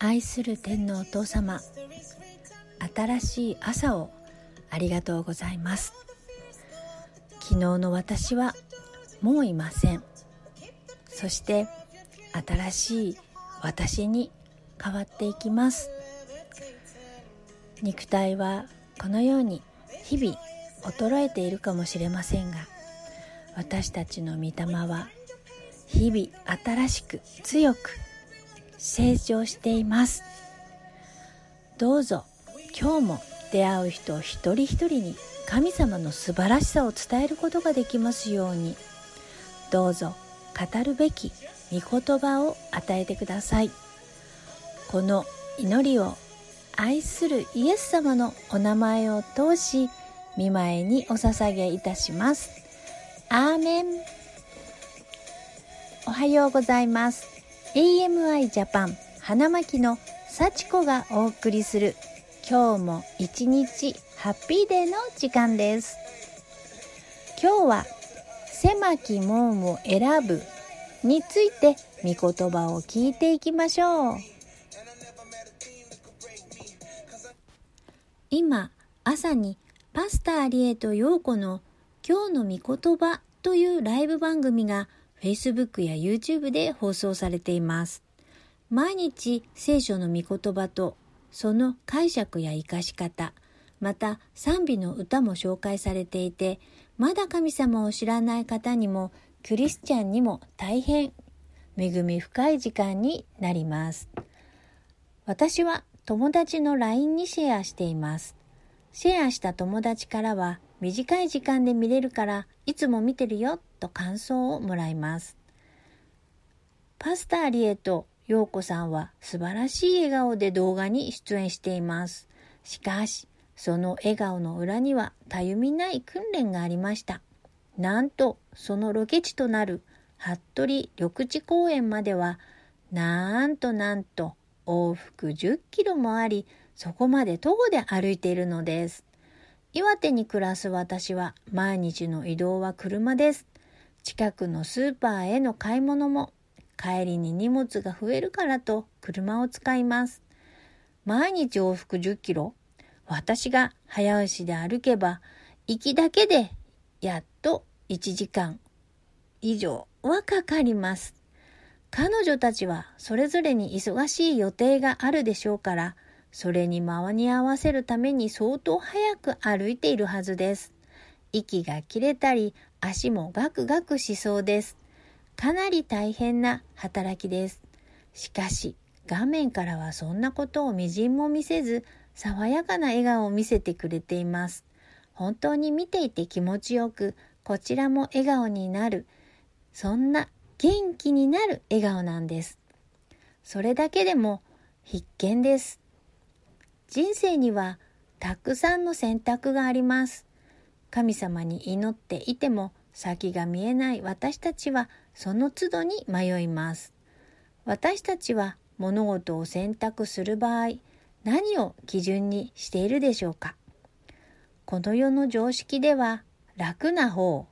愛する天のお父様新しい朝をありがとうございます。昨日の私はもういません。そして新しい私に変わっていきます。肉体はこのように日々衰えているかもしれませんが私たちの御霊は日々新しく強く成長しています。どうぞ今日も出会う人一人一人に神様の素晴らしさを伝えることができますように。どうぞ語るべき御言葉を与えてください。この祈りを愛するイエス様のお名前を通し見舞いにお捧げいたします。アーメン。おはようございます。AMI ジャパン花巻の幸子がお送りする今日も一日ハッピーデーの時間です。今日は狭き門を選ぶについて御言葉を聞いていきましょう。今朝にパスタアリエと陽子の今日の御言葉というライブ番組が Facebook や YouTube で放送されています。毎日聖書の御言葉とその解釈や活かし方、また賛美の歌も紹介されていて、まだ神様を知らない方にもクリスチャンにも大変恵み深い時間になります。私は友達の LINE にシェアしています。シェアした友達からは短い時間で見れるからいつも見てるよと感想をもらいます。パスターリエと陽子さんは素晴らしい笑顔で動画に出演しています。しかし、その笑顔の裏にはたゆみない訓練がありました。なんと、そのロケ地となる服部緑地公園までは、なんとなんと往復10キロもあり、そこまで徒歩で歩いているのです。岩手に暮らす私は毎日の移動は車です。近くのスーパーへの買い物も帰りに荷物が増えるからと車を使います。毎日往復10キロ私が早押しで歩けば行きだけでやっと1時間以上はかかります。彼女たちはそれぞれに忙しい予定があるでしょうから、それに間に合わせるために相当早く歩いているはずです。息が切れたり、足もガクガクしそうです。かなり大変な働きです。しかし、画面からはそんなことをみじんも見せず、爽やかな笑顔を見せてくれています。本当に見ていて気持ちよく、こちらも笑顔になる、そんな元気になる笑顔なんです。それだけでも必見です。人生にはたくさんの選択があります。神様に祈っていても先が見えない私たちはその都度に迷います。私たちは物事を選択する場合、何を基準にしているでしょうか？この世の常識では楽な方、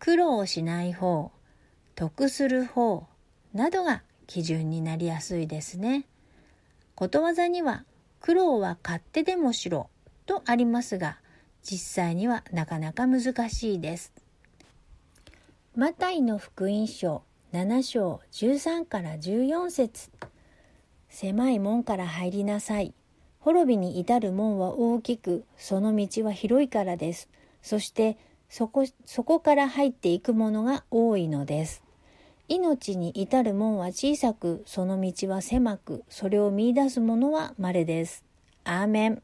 苦労しない方、得する方などが基準になりやすいですね。ことわざには苦労は買ってでもしろとありますが実際にはなかなか難しいです。マタイの福音書7章13から14節狭い門から入りなさい。滅びに至る門は大きく、その道は広いからです。そしてそこ、そこから入っていくものが多いのです。命に至る門は小さく、その道は狭く、それを見出す者は稀です。アーメン。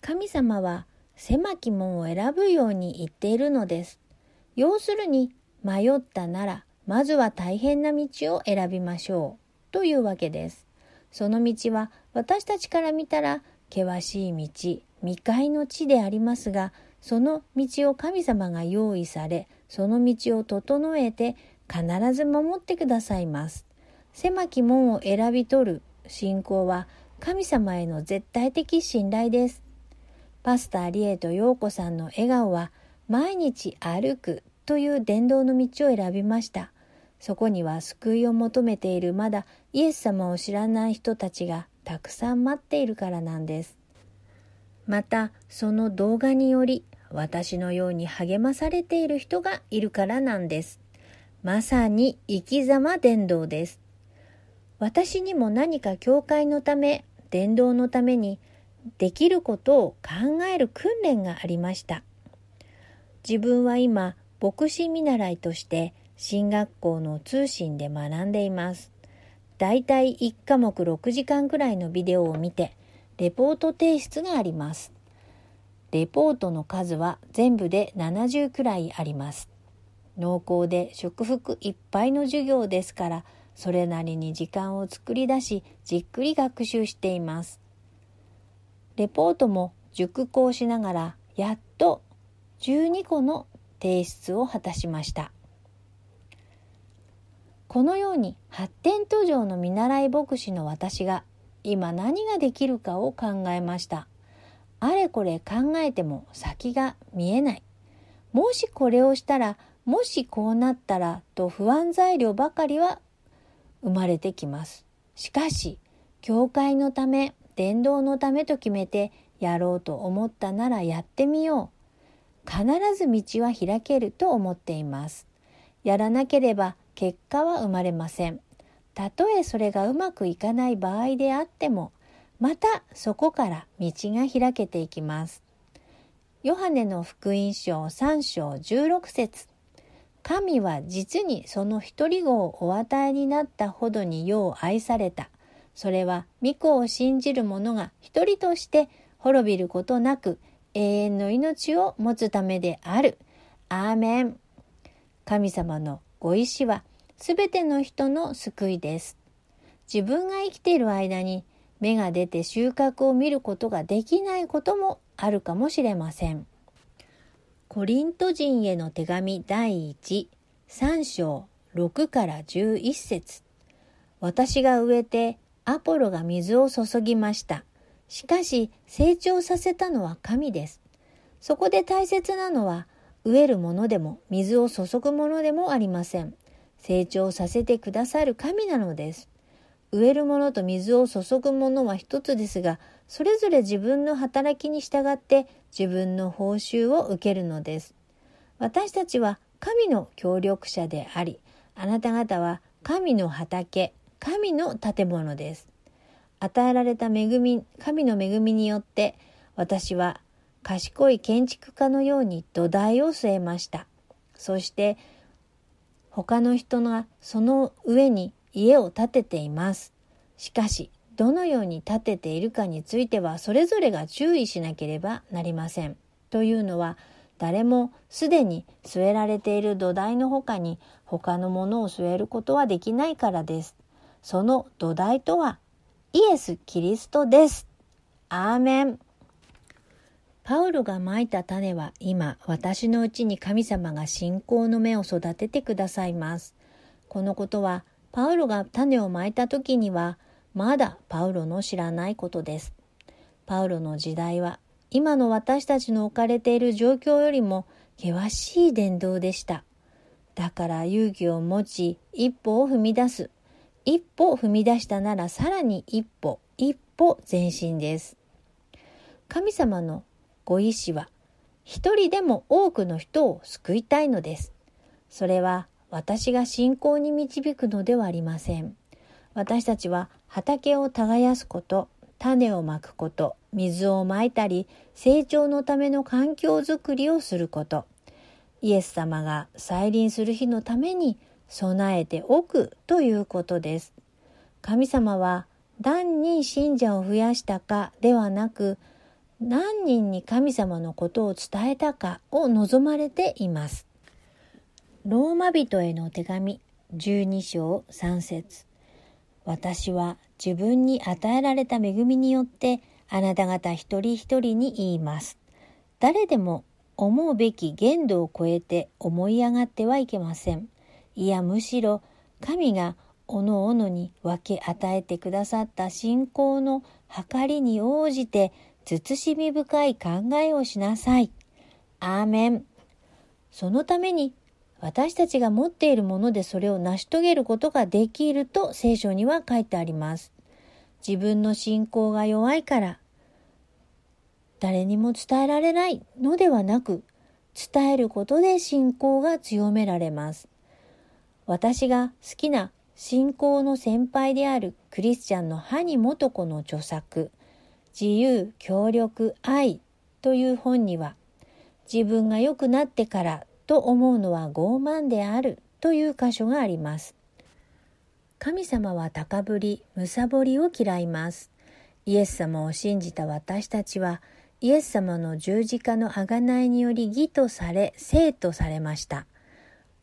神様は狭き門を選ぶように言っているのです。要するに、迷ったなら、まずは大変な道を選びましょう。というわけです。その道は私たちから見たら険しい道、未開の地でありますが、その道を神様が用意され、その道を整えて必ず守ってくださいます。狭き門を選び取る信仰は神様への絶対的信頼です。パスタ・リエと陽子さんの笑顔は毎日歩くという伝道の道を選びました。そこには救いを求めているまだイエス様を知らない人たちがたくさん待っているからなんです。またその動画により私のように励まされている人がいるからなんです。まさに生き様伝道です。私にも何か教会のため、伝道のためにできることを考える訓練がありました。自分は今、牧師見習いとして進学校の通信で学んでいます。だいたい1科目6時間くらいのビデオを見て、レポート提出があります。レポートの数は全部で70くらいあります。濃厚で食服いっぱいの授業ですから、それなりに時間を作り出し、じっくり学習しています。レポートも熟考しながら、やっと12個の提出を果たしました。このように発展途上の見習い牧師の私が今何ができるかを考えました。あれこれ考えても先が見えない。もしこれをしたら、もしこうなったらと不安材料ばかりは生まれてきます。しかし、教会のため、伝道のためと決めてやろうと思ったならやってみよう。必ず道は開けると思っています。やらなければ結果は生まれません。たとえそれがうまくいかない場合であっても、またそこから道が開けていきます。ヨハネの福音書3章16節神は実にその一人子をお与えになったほどに世を愛された。それは御子を信じる者が一人として滅びることなく永遠の命を持つためである。アーメン。神様のご意志はすべての人の救いです。自分が生きている間に芽が出て収穫を見ることができないこともあるかもしれません。コリント人への手紙第1、3章6から11節私が植えてアポロが水を注ぎました。しかし成長させたのは神です。そこで大切なのは植えるものでも水を注ぐものでもありません。成長させてくださる神なのです。植えるものと水を注ぐものは一つですが、それぞれ自分の働きに従って自分の報酬を受けるのです。私たちは神の協力者であり、あなた方は神の畑、神の建物です。与えられた恵み、神の恵みによって私は賢い建築家のように土台を据えました。そして他の人がその上に家を建てています。しかし、どのように建てているかについてはそれぞれが注意しなければなりません。というのは、誰もすでに据えられている土台の他に他のものを据えることはできないからです。その土台とはイエス・キリストです。アーメン。パウロがまいた種は今私のうちに神様が信仰の芽を育ててくださいます。このことはパウロが種をまいた時にはまだパウロの知らないことです。パウロの時代は今の私たちの置かれている状況よりも険しい伝道でした。だから勇気を持ち一歩を踏み出す。一歩踏み出したならさらに一歩、一歩前進です。神様のご意志は一人でも多くの人を救いたいのです。それは私が信仰に導くのではありません。私たちは畑を耕すこと、種をまくこと、水をまいたり、成長のための環境づくりをすること、イエス様が再臨する日のために備えておくということです。神様は何人信者を増やしたかではなく、何人に神様のことを伝えたかを望まれています。ローマ人への手紙12章3節私は自分に与えられた恵みによってあなた方一人一人に言います。誰でも思うべき限度を超えて思い上がってはいけません。いやむしろ神がおのおのに分け与えてくださった信仰の計りに応じて慎み深い考えをしなさい。アーメン。そのために私たちが持っているものでそれを成し遂げることができると聖書には書いてあります。自分の信仰が弱いから誰にも伝えられないのではなく伝えることで信仰が強められます。私が好きな信仰の先輩であるクリスチャンの萩元子の著作自由、協力、愛という本には自分が良くなってからと思うのは傲慢であるという箇所があります。神様は高ぶり、むさぼりを嫌います。イエス様を信じた私たちはイエス様の十字架の贖いにより義とされ、生とされました。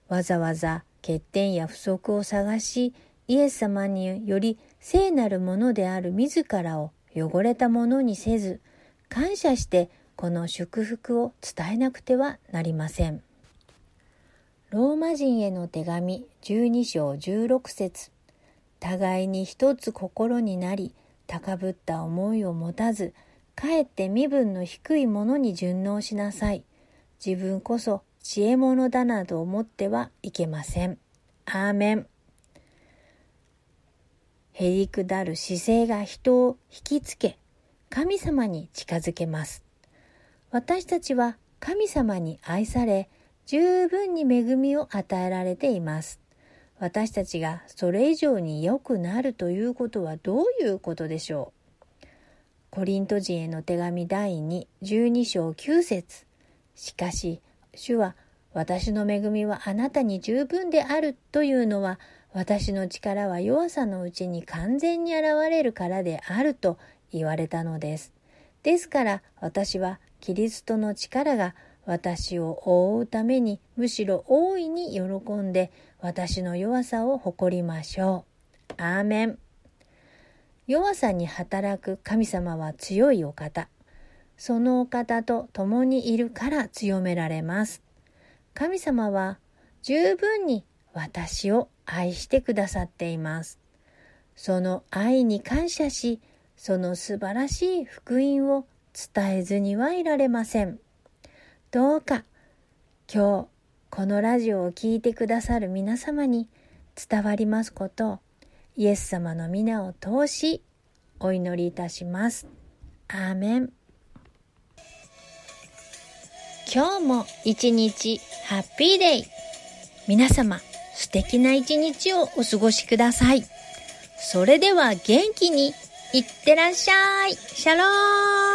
わざわざ欠点や不足を探し、イエス様により聖なるものである自らを汚れたものにせず、感謝してこの祝福を伝えなくてはなりません。ローマ人への手紙12章16節互いに一つ心になり、高ぶった思いを持たず、かえって身分の低いものに順応しなさい。自分こそ知恵者だなど思ってはいけません。アーメン。へりくだる姿勢が人を引きつけ、神様に近づけます。私たちは神様に愛され、十分に恵みを与えられています。私たちがそれ以上に良くなるということはどういうことでしょう？コリント人への手紙第2、12章9節しかし、主は、私の恵みはあなたに十分であるというのは、私の力は弱さのうちに完全に現れるからであると言われたのです。ですから私はキリストの力が私を覆うためにむしろ大いに喜んで私の弱さを誇りましょう。アーメン。弱さに働く神様は強いお方。そのお方と共にいるから強められます。神様は十分に私を愛してくださっています。その愛に感謝し、その素晴らしい福音を伝えずにはいられません。どうか今日このラジオを聴いてくださる皆様に伝わりますことをイエス様の皆を通しお祈りいたします。アーメン。今日も一日ハッピーデイ。皆様素敵な一日をお過ごしください。それでは元気にいってらっしゃい。シャローン